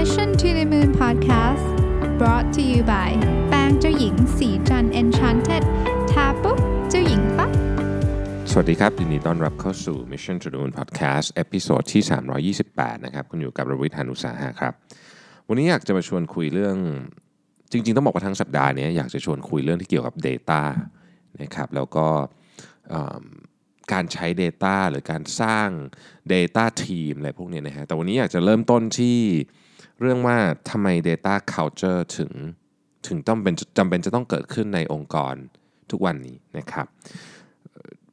Mission to the Moon Podcast brought to you by แป้งเจ้าหญิงศรีจันทร์ Enchanted ทาปุ๊บเจ้าหญิงปั๊บสวัสดีครับ ยินดีต้อนรับเข้าสู่ Mission to the Moon Podcast episode ที่ 328 นะครับ คุณอยู่กับรวิศ หาญอุตสาหะครับ วันนี้อยากจะมาชวนคุยเรื่อง จริง ๆ ต้องบอกว่าทั้งสัปดาห์นี้อยากจะชวนคุยเรื่องที่เกี่ยวกับ Data นะครับ แล้วก็การใช้ Data หรือการสร้าง Data Team อะไรพวกนี้นะฮะ แต่วันนี้อยากจะเริ่มต้นที่ เรื่องว่าทำไม Data Culture ถึงถึงต้องเป็นจำเป็นจะต้องเกิดขึ้นในองค์กรทุกวันนี้นะครับ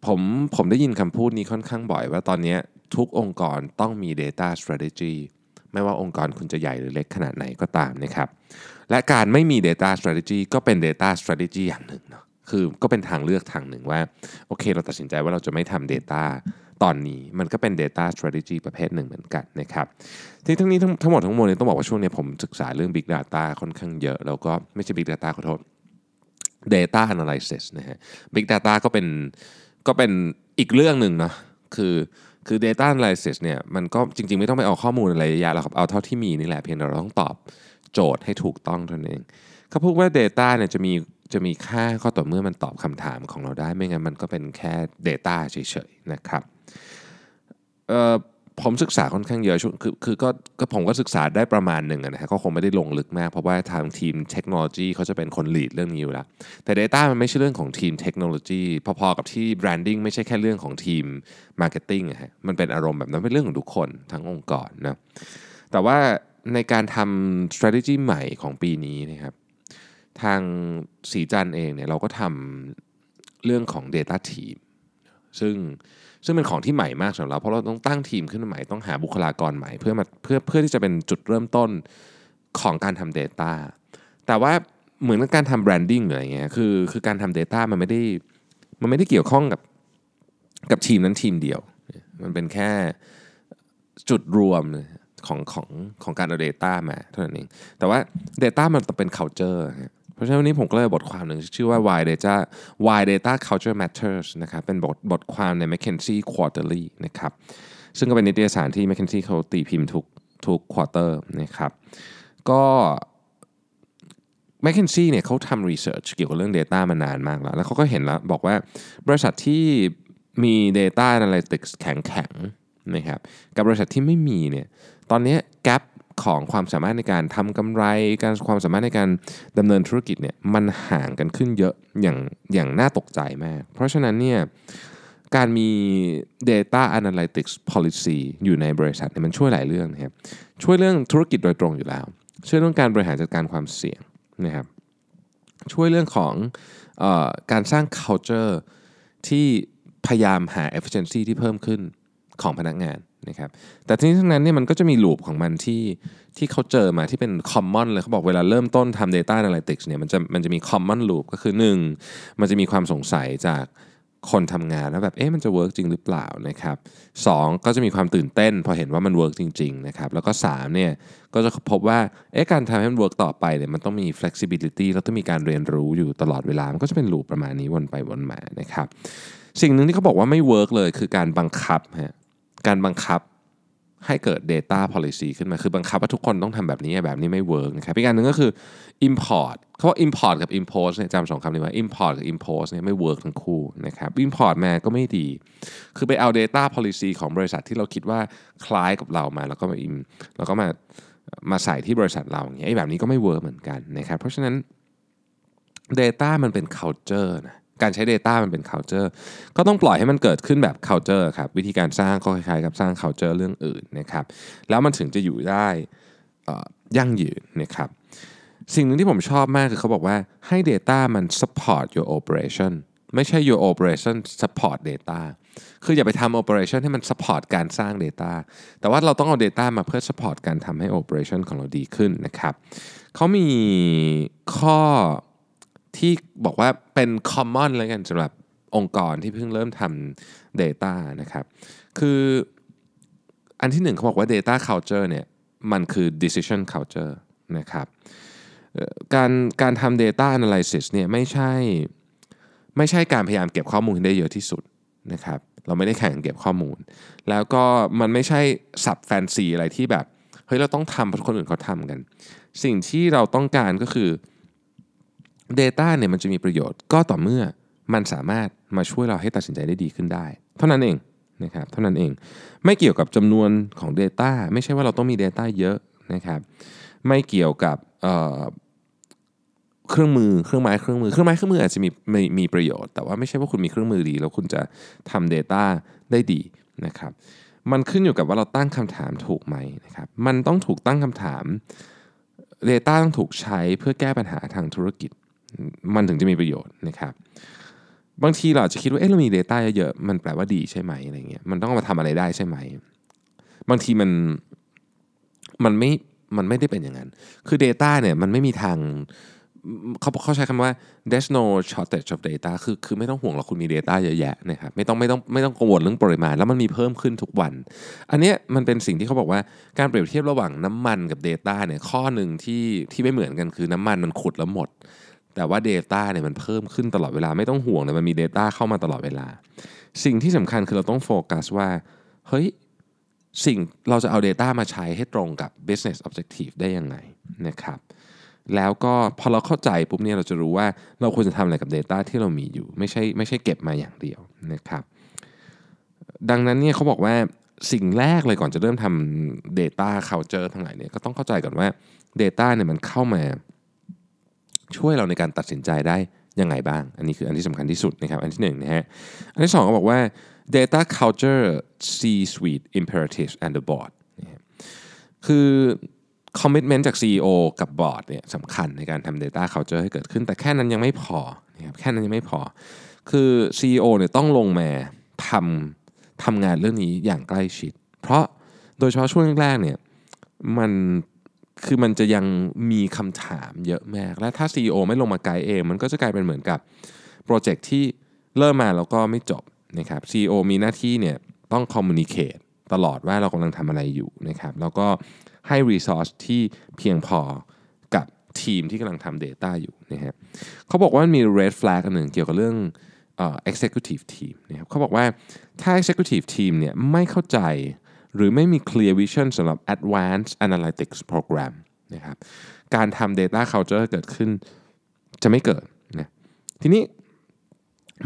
ผมผมได้ยินคำพูดนี้ค่อนข้างบ่อยว่าตอนนี้ทุกองค์กรต้องมี Data Strategy ไม่ว่าองค์กรคุณจะใหญ่หรือเล็กขนาดไหนก็ตามนะครับ และการไม่มี Data Strategy ก็เป็น Data Strategy อย่างหนึ่งเนาะคือก็เป็นทางเลือกทางหนึ่งว่า โอเค เราตัดสินใจว่าเราจะไม่ทำ Data ตอนนี้มันก็เป็น Data Strategy ประเภทหนึ่งเหมือนกันนะครับที่ทั้งนี้ทั้งหมดทั้งมวลเนี่ยต้องบอกว่าช่วงนี้ผมศึกษาเรื่อง Big Data ค่อนข้างเยอะ แล้วก็ไม่ใช่ Big Data ขอโทษ Data Analysis นะฮะ Big Data ก็เป็นก็เป็นอีกเรื่องหนึ่งเนาะคือคือ Data Analysis เนี่ยมันก็จริง ๆ ไม่ต้องไปเอาข้อมูลอะไรเยอะแยะหรอกครับเอาเท่าที่มีนี่แหละเพียงแต่เราต้องตอบโจทย์ให้ถูกต้องเท่านั้นเองเขาพูดว่า Data เนี่ยจะมีจะมีค่าก็ต่อเมื่อมันตอบคำถามของเราได้ ไม่งั้นมันก็เป็นแค่ Data เฉยๆนะครับ ผมศึกษาค่อนข้างเยอะช่วงคือคือก็ก็ผมก็ศึกษาได้ประมาณหนึ่งนะฮะก็คงไม่ได้ลงลึกมาก เพราะว่าทางทีมเทคโนโลยีเขาจะเป็นคน lead เรื่องนี้อยู่แล้ว แต่ Data มันไม่ใช่เรื่องของทีมเทคโนโลยีพอๆกับที่ branding ไม่ใช่แค่เรื่องของทีม marketing อะฮะมันเป็นอารมณ์แบบนั้นเป็นเรื่องของทุกคนทั้งองค์กรนะแต่ว่าในการทำ strategy ใหม่ของปีนี้นะครับทางสีจันเองเนี่ยเราก็ทำเรื่องของ Data Team ซึ่ง ซึ่งเป็นของที่ใหม่มากสำหรับเราเพราะเราต้องตั้งทีมขึ้นมาใหม่ต้องหาบุคลากรใหม่เพื่อมาเพื่อเพื่อที่จะเป็นจุดเริ่มต้นของการทำ Data แต่ว่าเหมือนกับการทำ branding หรืออะไรเงี้ยคือคือการทำ Data มันไม่ได้มันไม่ได้เกี่ยวข้องกับกับทีมนั้นทีมเดียว มันเป็นแค่จุดรวมของของของการเอา Data มาเท่านั้นเองแต่ว่า Data มันต้องเป็น culture ฮะ ราะฉะนั้นวันนี้ผมก็เลยบทความหนึ่งชื่อว่า why data why data culture matters นะครับเป็นบทบทความใน McKinsey Quarterly นะครับซึ่งก็เป็นนิตยสารที่ McKinsey เขาตีพิมพ์ทุกทุก quarter นะครับก็ McKinsey เนี่ยเขาทำ research เกี่ยวกับเรื่อง Data มานานมากแล้ว แล้วเขาก็เห็นแล้วบอกว่าบริษัทที่มี Data Analytics แข็งแข็งๆนะครับกับบริษัทที่ไม่มีเนี่ยตอนนี้ gap ของความสามารถในการทำกำไร การความสามารถในการดำเนินธุรกิจเนี่ยมันห่างกันขึ้นเยอะอย่างอย่างน่าตกใจมาก เพราะฉะนั้นเนี่ยการมี data analytics policy อยู่ในบริษัทเนี่ยมันช่วยหลายเรื่องนะครับช่วยเรื่องธุรกิจโดยตรงอยู่แล้ว ช่วยเรื่องการบริหารจัดการความเสี่ยงนะครับช่วยเรื่องของออการสร้าง culture ที่พยายามหา efficiency ที่เพิ่มขึ้นของพนักงาน นะครับแต่ทีนี้ทั้งนั้นเนี่ยมันก็จะมี loop ของมันที่ที่เขาเจอมาที่เป็น common เลยเขาบอกเวลาเริ่มต้นทำ data analytics เนี่ยมันจะมันจะมี common loop ก็คือ 1 มันจะมีความสงสัยจากคนทำงานแล้วแบบเอ๊ะมันจะ work จริงหรือเปล่านะครับสองก็จะมีความตื่นเต้น พอเห็นว่ามัน work จริงๆนะครับแล้วก็3เนี่ยก็จะพบว่าเอ๊ะการทำให้มัน work ต่อไปเนี่ยมันต้องมี flexibility แล้วต้องมีการเรียนรู้อยู่ตลอดเวลา มันก็จะเป็น loop ประมาณนี้วนไปวนมานะครับสิ่งหนึ่งที่เขาบอกว่าไม่ work เลยคือการบังคับฮะ การบังคับให้เกิด Data Policy ขึ้นมา คือบังคับว่าทุกคนต้องทำแบบนี้แบบนี้ไม่ work นะครับอีกการหนึ่งก็คือ Import เขาว่า Import กับ Impose เนี่ยจำสองคำนี้ไว้ว่า Import กับ Impose เนี่ยไม่ work ทั้งคู่นะครับ Import มาก็ไม่ดี คือไปเอา Data Policy ของบริษัทที่เราคิดว่าคล้ายกับเรามา แล้วก็มาอิมแล้วก็มามาใส่ที่บริษัทเราอย่างเงี้ยแบบนี้ก็ไม่เวิร์กเหมือนกันนะครับเพราะฉะนั้น Data มันเป็น culture นะ การใช้ Data มันเป็น culture ก็ต้องปล่อยให้มันเกิดขึ้นแบบ culture ครับวิธีการสร้างก็คล้ายๆกับสร้าง culture เรื่องอื่นนะครับแล้วมันถึงจะอยู่ได้ยั่งยืนนะครับสิ่งหนึ่งที่ผมชอบมากคือเขาบอกว่าให้ Data มัน support your operation ไม่ใช่ your operation support data คืออย่าไปทำ operation ให้มัน support การสร้าง Data แต่ว่าเราต้องเอา Data มาเพื่อ support การทำให้ operation ของเราดีขึ้นนะครับเขามีข้อ ที่บอกว่าเป็น common แล้วกันสำหรับองค์กรที่เพิ่งเริ่มทำ Data นะครับ คืออันที่หนึ่งเขาบอกว่า Data Culture เนี่ยมันคือ decision culture นะครับการการทำ Data Analysis เนี่ยไม่ใช่ไม่ใช่การพยายามเก็บข้อมูลให้ได้เยอะที่สุดนะครับ เราไม่ได้แข่งเก็บข้อมูล แล้วก็มันไม่ใช่สับแฟนซีอะไรที่แบบเฮ้ยเราต้องทำเพราะคนอื่นเขาทำกัน สิ่งที่เราต้องการก็คือ Data เนี่ยมันจะมีประโยชน์ก็ต่อเมื่อมันสามารถมาช่วยเราให้ตัดสินใจได้ดีขึ้นได้ เท่านั้นเองนะครับเท่านั้นเองไม่เกี่ยวกับจำนวนของ Data ไม่ใช่ว่าเราต้องมี Data เยอะนะครับไม่เกี่ยวกับเครื่องมือเครื่องไม้เครื่องมือเครื่องไม้เครื่องมืออาจจะมีมีมีประโยชน์ แต่ว่าไม่ใช่ว่าคุณมีเครื่องมือดี แล้วคุณจะทำ Data ได้ดีนะครับมันขึ้นอยู่กับว่าเราตั้งคำถามถูกไหมนะครับมันต้องถูกตั้งคำถาม Data ต้องถูกใช้เพื่อแก้ปัญหาทางธุรกิจ มันถึงจะมีประโยชน์นะครับบางทีเราจะคิดว่าเอ๊ะเรามี Data เยอะๆมันแปลว่าดีใช่ไหมอะไรเงี้ยมันต้องมาทำอะไรได้ใช่ไหม บางทีมันมันไม่มันไม่ได้เป็นอย่างนั้น คือ Data เนี่ยมันไม่มีทางเขาเขาใช้คำว่า there's no shortage of data คือคือไม่ต้องห่วงหรอกคุณมี Data เยอะแยะนะครับไม่ต้องไม่ต้องไม่ต้องกังวลเรื่องปริมาณ แล้วมันมีเพิ่มขึ้นทุกวัน อันนี้มันเป็นสิ่งที่เขาบอกว่าการเปรียบเทียบระหว่างน้ำมันกับ Data เนี่ยข้อหนึ่งที่ที่ไม่เหมือนกันคือน้ำมันมันขุดแล้วหมด แต่ว่า Data เนี่ยมันเพิ่มขึ้นตลอดเวลาไม่ต้องห่วงเลยมันมี Data เข้ามาตลอดเวลา สิ่งที่สำคัญคือเราต้องโฟกัสว่าเฮ้ยสิ่งเราจะเอา Data มาใช้ให้ตรงกับ business objective ได้ยังไงนะครับแล้วก็พอเราเข้าใจปุ๊บเนี่ยเราจะรู้ว่าเราควรจะทำอะไรกับ Data ที่เรามีอยู่ ไม่ใช่ไม่ใช่เก็บมาอย่างเดียวนะครับดังนั้นเนี่ยเขาบอกว่าสิ่งแรกเลยก่อนจะเริ่มทำ Data Culture ทั้งหลายเนี่ยก็ต้องเข้าใจก่อนว่า Data เนี่ยมันเข้ามา ช่วยเราในการตัดสินใจได้ยังไงบ้าง อันนี้คืออันที่สำคัญที่สุดนะครับ อันที่หนึ่งนะฮะ อันที่สองก็บอกว่า data culture C-suite imperatives and the board คือ commitment จาก CEO กับบอร์ดเนี่ยสำคัญในการทำ Data Culture ให้เกิดขึ้น แต่แค่นั้นยังไม่พอนะครับแค่นั้นยังไม่พอ คือ CEO เนี่ยต้องลงมาทำทำงานเรื่องนี้อย่างใกล้ชิด เพราะโดยเฉพาะช่วงแรกๆเนี่ยมัน คือมันจะยังมีคำถามเยอะมาก และถ้า CEO ไม่ลงมาไกด์เอง มันก็จะกลายเป็นเหมือนกับโปรเจกต์ที่เริ่มมาแล้วก็ไม่จบนะครับ CEO มีหน้าที่เนี่ยต้อง communicate ตลอดว่าเรากำลังทำอะไรอยู่นะครับแล้วก็ให้ resource ที่เพียงพอกับทีมที่กำลังทำ Data อยู่นะฮะเขาบอกว่ามี red flag อันหนึ่งเกี่ยวกับเรื่อง uh, executive team นะครับเขาบอกว่าถ้า executive team เนี่ยไม่เข้าใจ หรือไม่มี clear vision สำหรับ advanced analytics program นะครับการทำ data culture เกิดขึ้นจะไม่เกิดนะทีนี้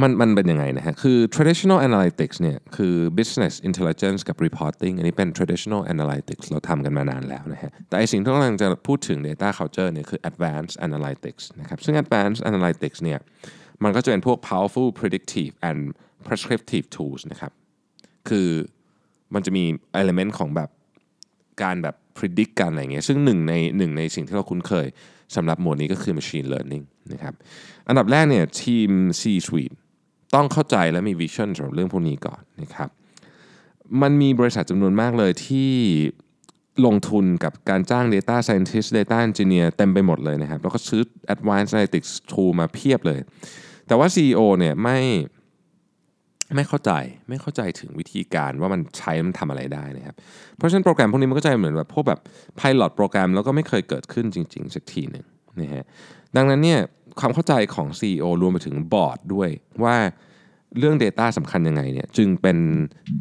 มันมันเป็นยังไงนะฮะ คือ traditional analytics เนี่ย คือ business intelligence กับ reporting อันนี้เป็น traditional analytics เราทำกันมานานแล้วนะฮะ แต่ไอสิ่งที่กำลังจะพูดถึง data culture เนี่ย คือ advanced analytics นะครับ ซึ่ง advanced analytics เนี่ย มันก็จะเป็นพวก powerful predictive and prescriptive tools นะครับ คือ มันจะมี element ของแบบการแบบ predict กันอะไรเงี้ยซึ่งหนึ่งในหนึ่งในสิ่งที่เราคุ้นเคยสำหรับหมวดนี้ก็คือ machine learning นะครับอันดับแรกเนี่ยทีม C-suite ต้องเข้าใจและมีวิชั่นสำหรับเรื่องพวกนี้ก่อนนะครับมันมีบริษัทจำนวนมากเลยที่ลงทุนกับการจ้าง Data Scientist Data Engineer เต็มไปหมดเลยนะครับ แล้วก็ซื้อ Advanced Analytics Tool มาเพียบเลย แต่ว่า CEO เนี่ยไม่ ไม่เข้าใจไม่เข้าใจถึงวิธีการว่ามันใช้มันทำอะไรได้นะครับเพราะฉะนั้นโปรแกรมพวกนี้มันก็จะเหมือนแบบพวกแบบ Pilot โปรแกรมแล้วก็ไม่เคยเกิดขึ้นจริง ๆ สักทีหนึ่งนะฮะดังนั้นเนี่ยความเข้าใจของ CEO รวมไปถึงบอร์ดด้วยว่าเรื่อง Data สำคัญยังไงเนี่ยจึงเป็น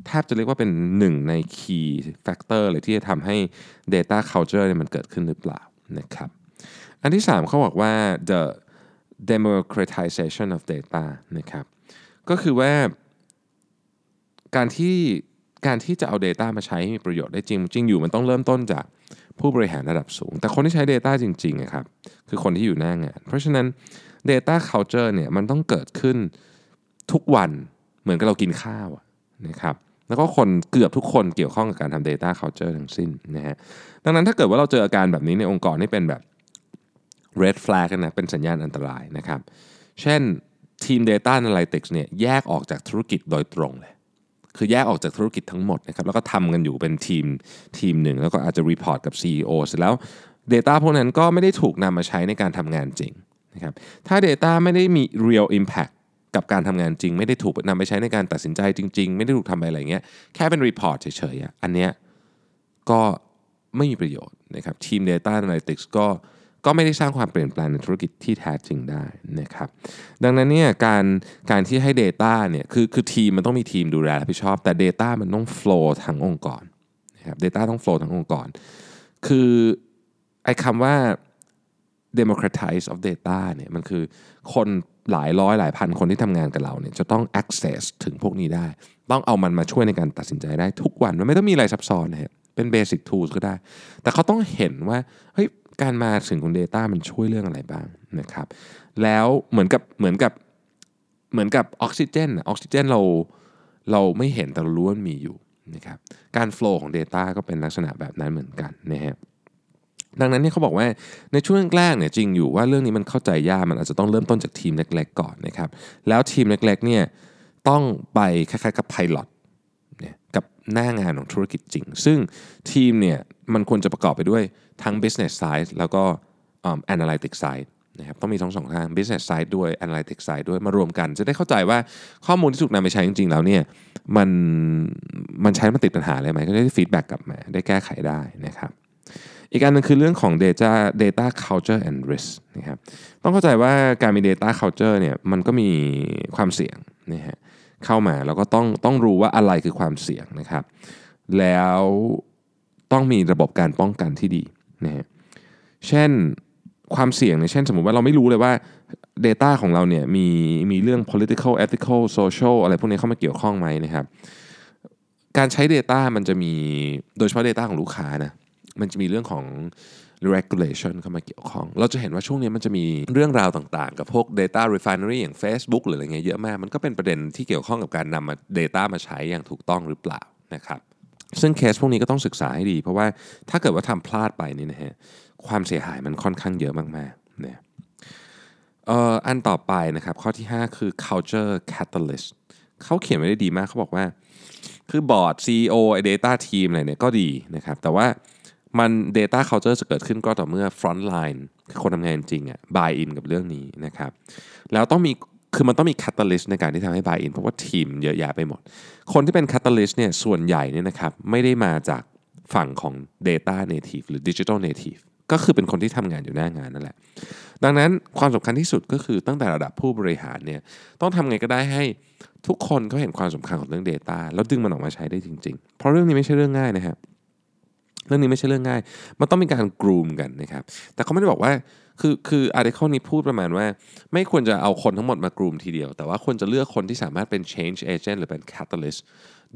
แทบจะเรียกว่าเป็นหนึ่งใน Key Factor เลยที่จะทำให้ Data Culture เนี่ยมันเกิดขึ้นหรือเปล่านะครับอันที่ 3เขาบอกว่า the democratization of data นะครับก็คือว่า การที่การที่จะเอา Data มาใช้ให้มีประโยชน์ได้จริงจริงอยู่มันต้องเริ่มต้นจากผู้บริหารระดับสูง แต่คนที่ใช้ Data จริงๆนะครับคือคนที่อยู่หน้างาน เพราะฉะนั้น Data Culture เนี่ยมันต้องเกิดขึ้นทุกวันเหมือนกับเรากินข้าวนะครับแล้วก็คนเกือบทุกคนเกี่ยวข้องกับการทำ Data Culture ทั้งสิ้นนะฮะดังนั้นถ้าเกิดว่าเราเจออาการแบบนี้ในองค์กรนี่เป็นแบบ red flag นะเป็นสัญญาณอันตรายนะครับ เช่นทีม Data Analytics เนี่ยแยกออกจากธุรกิจโดยตรงเลย คือแยกออกจากธุรกิจทั้งหมดนะครับแล้วก็ทำกันอยู่เป็นทีมทีมหนึ่ง แล้วก็อาจจะรีพอร์ตกับ CEO เสร็จแล้ว Data พวกนั้นก็ไม่ได้ถูกนำมาใช้ในการทำงานจริงนะครับถ้า Data ไม่ได้มี real impact กับการทำงานจริง ไม่ได้ถูกนำไปใช้ในการตัดสินใจจริง ๆ ไม่ได้ถูกทำอะไรเงี้ยแค่เป็น report เฉยๆอันเนี้ยก็ไม่มีประโยชน์นะครับทีม Data Analytics ก็ ก็ไม่ได้สร้างความเปลี่ยนแปลงในธุรกิจที่แท้จริงได้นะครับ ดังนั้นเนี่ยการการที่ให้ Data เนี่ยคือคือทีมมันต้องมีทีมดูแลรับผิดชอบ แต่ Data มันต้อง flow ทั้งองค์กรนะครับ Data ต้อง flow ทั้งองค์กร คือไอ้คำว่า democratize of data เนี่ยมันคือคนหลายร้อยหลายพันคนที่ทำงานกับเราเนี่ยจะต้อง access ถึงพวกนี้ได้ ต้องเอามันมาช่วยในการตัดสินใจได้ทุกวัน มันไม่ต้องมีอะไรซับซ้อนนะฮะ เป็น basic tools ก็ได้ แต่เขาต้องเห็นว่าเฮ้ยการมาถึงของ Data มันช่วยเรื่องอะไรบ้างนะครับแล้วเหมือนกับเหมือนกับเหมือนกับออกซิเจนออกซิเจนเราเราไม่เห็นแต่เรารู้ว่ามันมีอยู่นะครับการ flow ของ Data ก็เป็นลักษณะแบบนั้นเหมือนกันนะฮะดังนั้นเนี่ยเขาบอกว่าในช่วงแรกเนี่ยจริงอยู่ว่าเรื่องนี้มันเข้าใจยากมันอาจจะต้องเริ่มต้นจากทีมเล็กๆก่อนนะครับแล้วทีมเล็กๆเนี่ยต้องไปคล้ายๆกับ pilot เนี่ยกับหน้างานของธุรกิจจริง ซึ่งทีมเนี่ยมันควรจะประกอบไปด้วยทั้ง business side แล้วก็ analytics side นะครับต้องมีทั้งสองทาง business side ด้วย analytics side ด้วยมารวมกัน จะได้เข้าใจว่าข้อมูลที่ถูกนำไปใช้จริง ๆ แล้วเนี่ยมันมันใช้มันติดปัญหาอะไรไหมก็ได้ฟีดแบ็กกลับมาได้แก้ไขได้นะครับอีกอันนึงคือเรื่องของ data data culture and risk นะครับต้องเข้าใจว่าการมี data culture เนี่ยมันก็มีความเสี่ยงนะฮะ เข้ามาแล้วก็ต้องต้องรู้ว่าอะไรคือความเสี่ยงนะครับ แล้วต้องมีระบบการป้องกันที่ดีนะฮะเช่นความเสี่ยงเนี่ยเช่นสมมุติว่าเราไม่รู้เลยว่า Data ของเราเนี่ยมีมีเรื่อง political ethical social อะไรพวกนี้เข้ามาเกี่ยวข้องไหมนะครับการใช้ Data มันจะมีโดยเฉพาะ Data ของลูกค้านะมันจะมีเรื่องของ regulation เข้ามาเกี่ยวข้อง เราจะเห็นว่าช่วงนี้มันจะมีเรื่องราวต่างๆ กับพวก data refinery อย่าง Facebook หรืออะไรเงี้ยเยอะมาก มันก็เป็นประเด็นที่เกี่ยวข้องกับการนำมา data มาใช้อย่างถูกต้องหรือเปล่านะครับซึ่งเคสพวกนี้ก็ต้องศึกษาให้ดี เพราะว่าถ้าเกิดว่าทำพลาดไปนี่นะฮะความเสียหายมันค่อนข้างเยอะมากๆเนี่ยเอ่ออันต่อไปนะครับข้อที่ 5 คือ culture catalyst เขาเขียนไว้ได้ดีมากเขาบอกว่า คือบอร์ด CEO ไอ data team อะไรเนี่ยก็ดีนะครับแต่ว่า มัน data culture จะเกิดขึ้นก็ต่อเมื่อ front line คือคนทำงานจริงอะ buy in กับเรื่องนี้นะครับ แล้วต้องมีคือมันต้องมี catalyst ในการที่ทำให้ buy in เพราะว่าทีมเยอะแยะไปหมด คนที่เป็น catalyst เนี่ยส่วนใหญ่เนี่ยนะครับไม่ได้มาจากฝั่งของ data native หรือ digital native ก็คือเป็นคนที่ทำงานอยู่หน้างานนั่นแหละ ดังนั้นความสำคัญที่สุดก็คือตั้งแต่ระดับผู้บริหารเนี่ยต้องทำไงก็ได้ให้ทุกคนก็เห็นความสำคัญของเรื่อง Data แล้วดึงมันออกมาใช้ได้จริง ๆ เพราะเรื่องนี้ไม่ใช่เรื่องง่ายนะครับ เรื่องนี้ไม่ใช่เรื่องง่าย มันต้องมีการกรูมกันนะครับ แต่เขาไม่ได้บอกว่า คือคืออาร์ติเคิลนี้พูดประมาณว่า ไม่ควรจะเอาคนทั้งหมดมากรูมทีเดียว แต่ว่าควรจะเลือกคนที่สามารถเป็น change agent หรือเป็น catalyst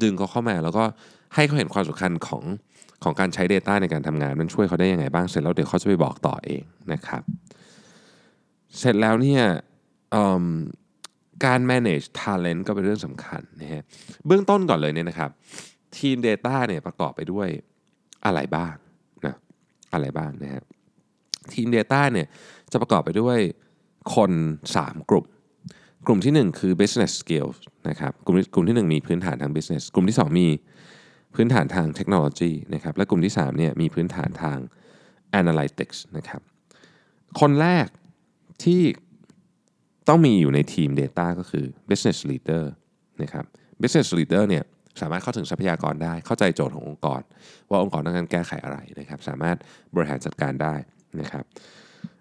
ดึงเขาเข้ามาแล้วก็ให้เขาเห็นความสำคัญของของการใช้ Data ในการทำงาน มันช่วยเขาได้ยังไงบ้าง เสร็จแล้วเดี๋ยวเขาจะไปบอกต่อเองนะครับ เสร็จแล้วเนี่ยการ manage talent ก็เป็นเรื่องสำคัญนะฮะ เบื้องต้นก่อนเลยเนี่ยนะครับ ทีม Data เนี่ยประกอบไปด้วย อะไรบ้างนะอะไรบ้างนะฮะทีม Data เนี่ยจะประกอบไปด้วยคน 3 กลุ่ม กลุ่มที่ 1 คือ business skills นะครับกลุ่มกลุ่มที่ 1 มีพื้นฐานทาง business กลุ่มที่ 2 มีพื้นฐานทางเทคโนโลยีนะครับและกลุ่มที่3เนี่ยมีพื้นฐานทาง analytics นะครับคนแรกที่ต้องมีอยู่ในทีม Data ก็คือ business leader นะครับ business leader เนี่ย สามารถเข้าถึงทรัพยากรได้ เข้าใจโจทย์ขององค์กร ว่าองค์กรต้องการแก้ไขอะไรนะครับ สามารถบริหารจัดการได้นะครับ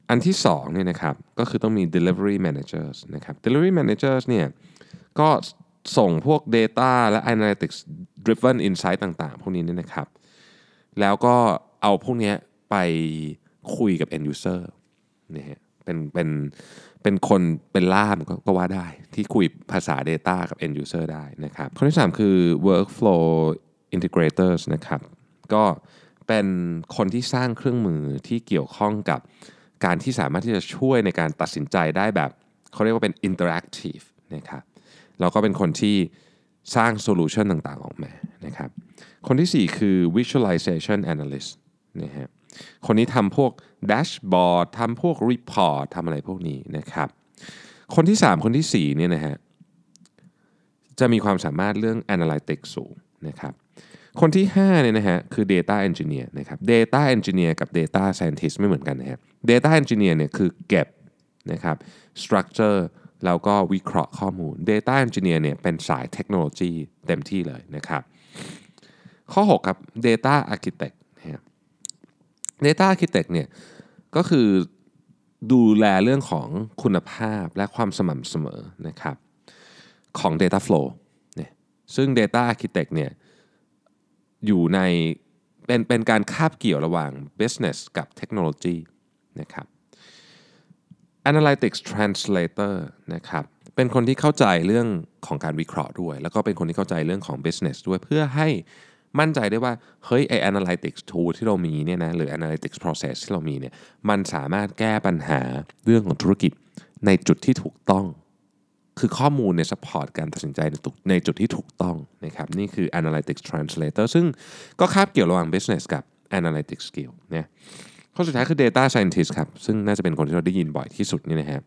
อันที่2เนี่ยนะครับก็คือต้องมี delivery managers นะครับ delivery managers เนี่ยก็ส่งพวก data และ analytics driven insight ต่างๆ พวกนี้เนี่ยนะครับ แล้วก็เอาพวกนี้ไปคุยกับ end user นะฮะเป็นเป็น เป็นคนเป็นล่ามก็ว่าได้ ที่คุยภาษา Data กับ End User ได้นะครับข้อที่ 3 คือ Workflow Integrators นะครับ ก็เป็นคนที่สร้างเครื่องมือที่เกี่ยวข้องกับการที่สามารถที่จะช่วยในการตัดสินใจได้แบบเขาเรียกว่าเป็น interactive นะครับแล้วก็เป็นคนที่สร้าง solution ต่างๆ ออกมานะครับ คนที่ 4 คือ visualization analyst นะฮะ คนนี้ทำพวก dashboard ทำพวก report ทำอะไรพวกนี้นะครับ คนที่ 3 คนที่4เนี่ยนะฮะจะมีความสามารถเรื่อง Analytics สูงนะครับ คนที่5เนี่ยนะฮะคือ Data Engineer นะครับ Data Engineer กับ Data Scientist ไม่เหมือนกันนะครับ Data Engineer เนี่ยคือเก็บนะครับ Structure แล้วก็วิเคราะห์ข้อมูล Data Engineer เนี่ยเป็นสายเทคโนโลยีเต็มที่เลยนะครับ ข้อ 6 ครับ Data Architect Data Architect เนี่ยก็คือดูแลเรื่องของคุณภาพและความสม่ำเสมอนะครับของ Data Flow เนี่ยซึ่ง Data Architect เนี่ยอยู่ในเป็นเป็นการคาบเกี่ยวระหว่าง business กับเทคโนโลยีนะครับ Analytics Translator นะครับเป็นคนที่เข้าใจเรื่องของการวิเคราะห์ด้วย แล้วก็เป็นคนที่เข้าใจเรื่องของ business ด้วยเพื่อให้ มั่นใจได้ว่าเฮ้ยไอ analytics tool ที่เรามีเนี่ยนะหรือ analytics process ที่เรามีเนี่ยมันสามารถแก้ปัญหาเรื่องของธุรกิจในจุดที่ถูกต้อง คือข้อมูลใน support การตัดสินใจในตุในจุดที่ถูกต้องนะครับนี่คือ analytics translator ซึ่งก็คาบเกี่ยวระหว่าง business กับ analytics skill เนี่ยข้อสุดท้ายคือ data scientist ครับซึ่งน่าจะเป็นคนที่เราได้ยินบ่อยที่สุดนี่นะฮะ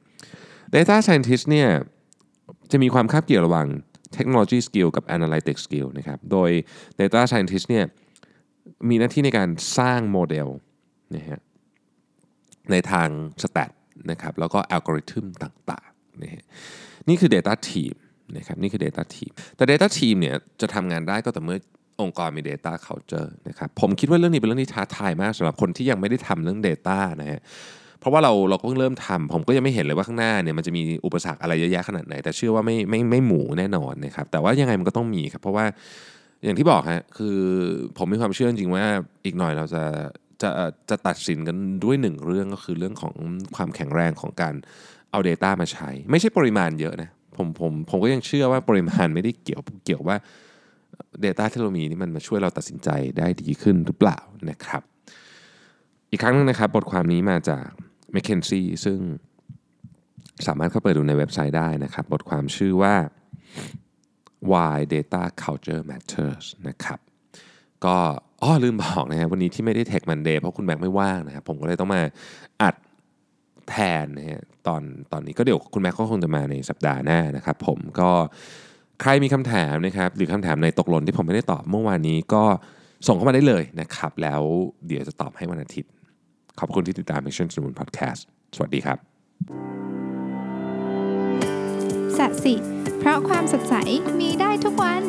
data scientist เนี่ยจะมีความคาบเกี่ยวระหว่าง technology skill กับ analytics skill นะครับ โดย data scientist เนี่ยมีหน้าที่ในการสร้างโมเดลนะฮะในทาง stat นะครับแล้วก็อัลกอริทึมต่างๆนะฮะนี่คือ data team นะครับนี่คือ data team แต่ data team เนี่ยจะทำงานได้ก็แต่เมื่อองค์กรมี data culture นะครับผมคิดว่าเรื่องนี้เป็นเรื่องที่ท้าทายมากสำหรับคนที่ยังไม่ได้ทำเรื่อง data นะฮะ เพราะว่าเราเราก็เพิ่งเริ่มทำผมก็ยังไม่เห็นเลยว่าข้างหน้าเนี่ยมันจะมีอุปสรรคอะไรเยอะแยะขนาดไหน แต่เชื่อว่าไม่ไม่ไม่หมูแน่นอนนะครับแต่ว่ายังไงมันก็ต้องมีครับ เพราะว่าอย่างที่บอกฮะคือผมมีความเชื่อจริงว่าอีกหน่อยเราจะจะจะตัดสินกันด้วยหนึ่งเรื่องก็คือเรื่องของความแข็งแรงของการเอา Data มาใช้ ไม่ใช่ปริมาณเยอะนะผมผมผมก็ยังเชื่อว่าปริมาณไม่ได้เกี่ยวเกี่ยวว่า Data ที่เรามีนี่มันมาช่วยเราตัดสินใจได้ดีขึ้นหรือเปล่านะครับ อีกครั้งหนึงนะครับ บทความนี้มาจาก m c k เคนซี่ซึ่งสามารถเข้าไปดูในเว็บไซต์ได้นะครับ บทความชื่อว่า why data culture matters นะครับ ก็อ้อลืมบอกนะครับวันนี้ที่ไม่ได้ Tech Monday เพราะคุณแบงค์ไม่ว่างนะครับ ผมก็เลยต้องมาอัดแทนนะฮะตอนตอนนี้ก็เดี๋ยวคุณแม็กก็คงจะมาในสัปดาห์หน้านะครับ ผมก็ใครมีคำถามนะครับหรือคำถามในตกหล่นที่ผมไม่ได้ตอบเมื่อวานนี้ก็ส่งเข้ามาได้เลยนะครับ แล้วเดี๋ยวจะตอบให้วันอาทิตย์ ขอบคุณที่ติดตาม Mission to the Moon Podcast สวัสดีครับสัสิ เพราะความสดใสมีได้ทุกวัน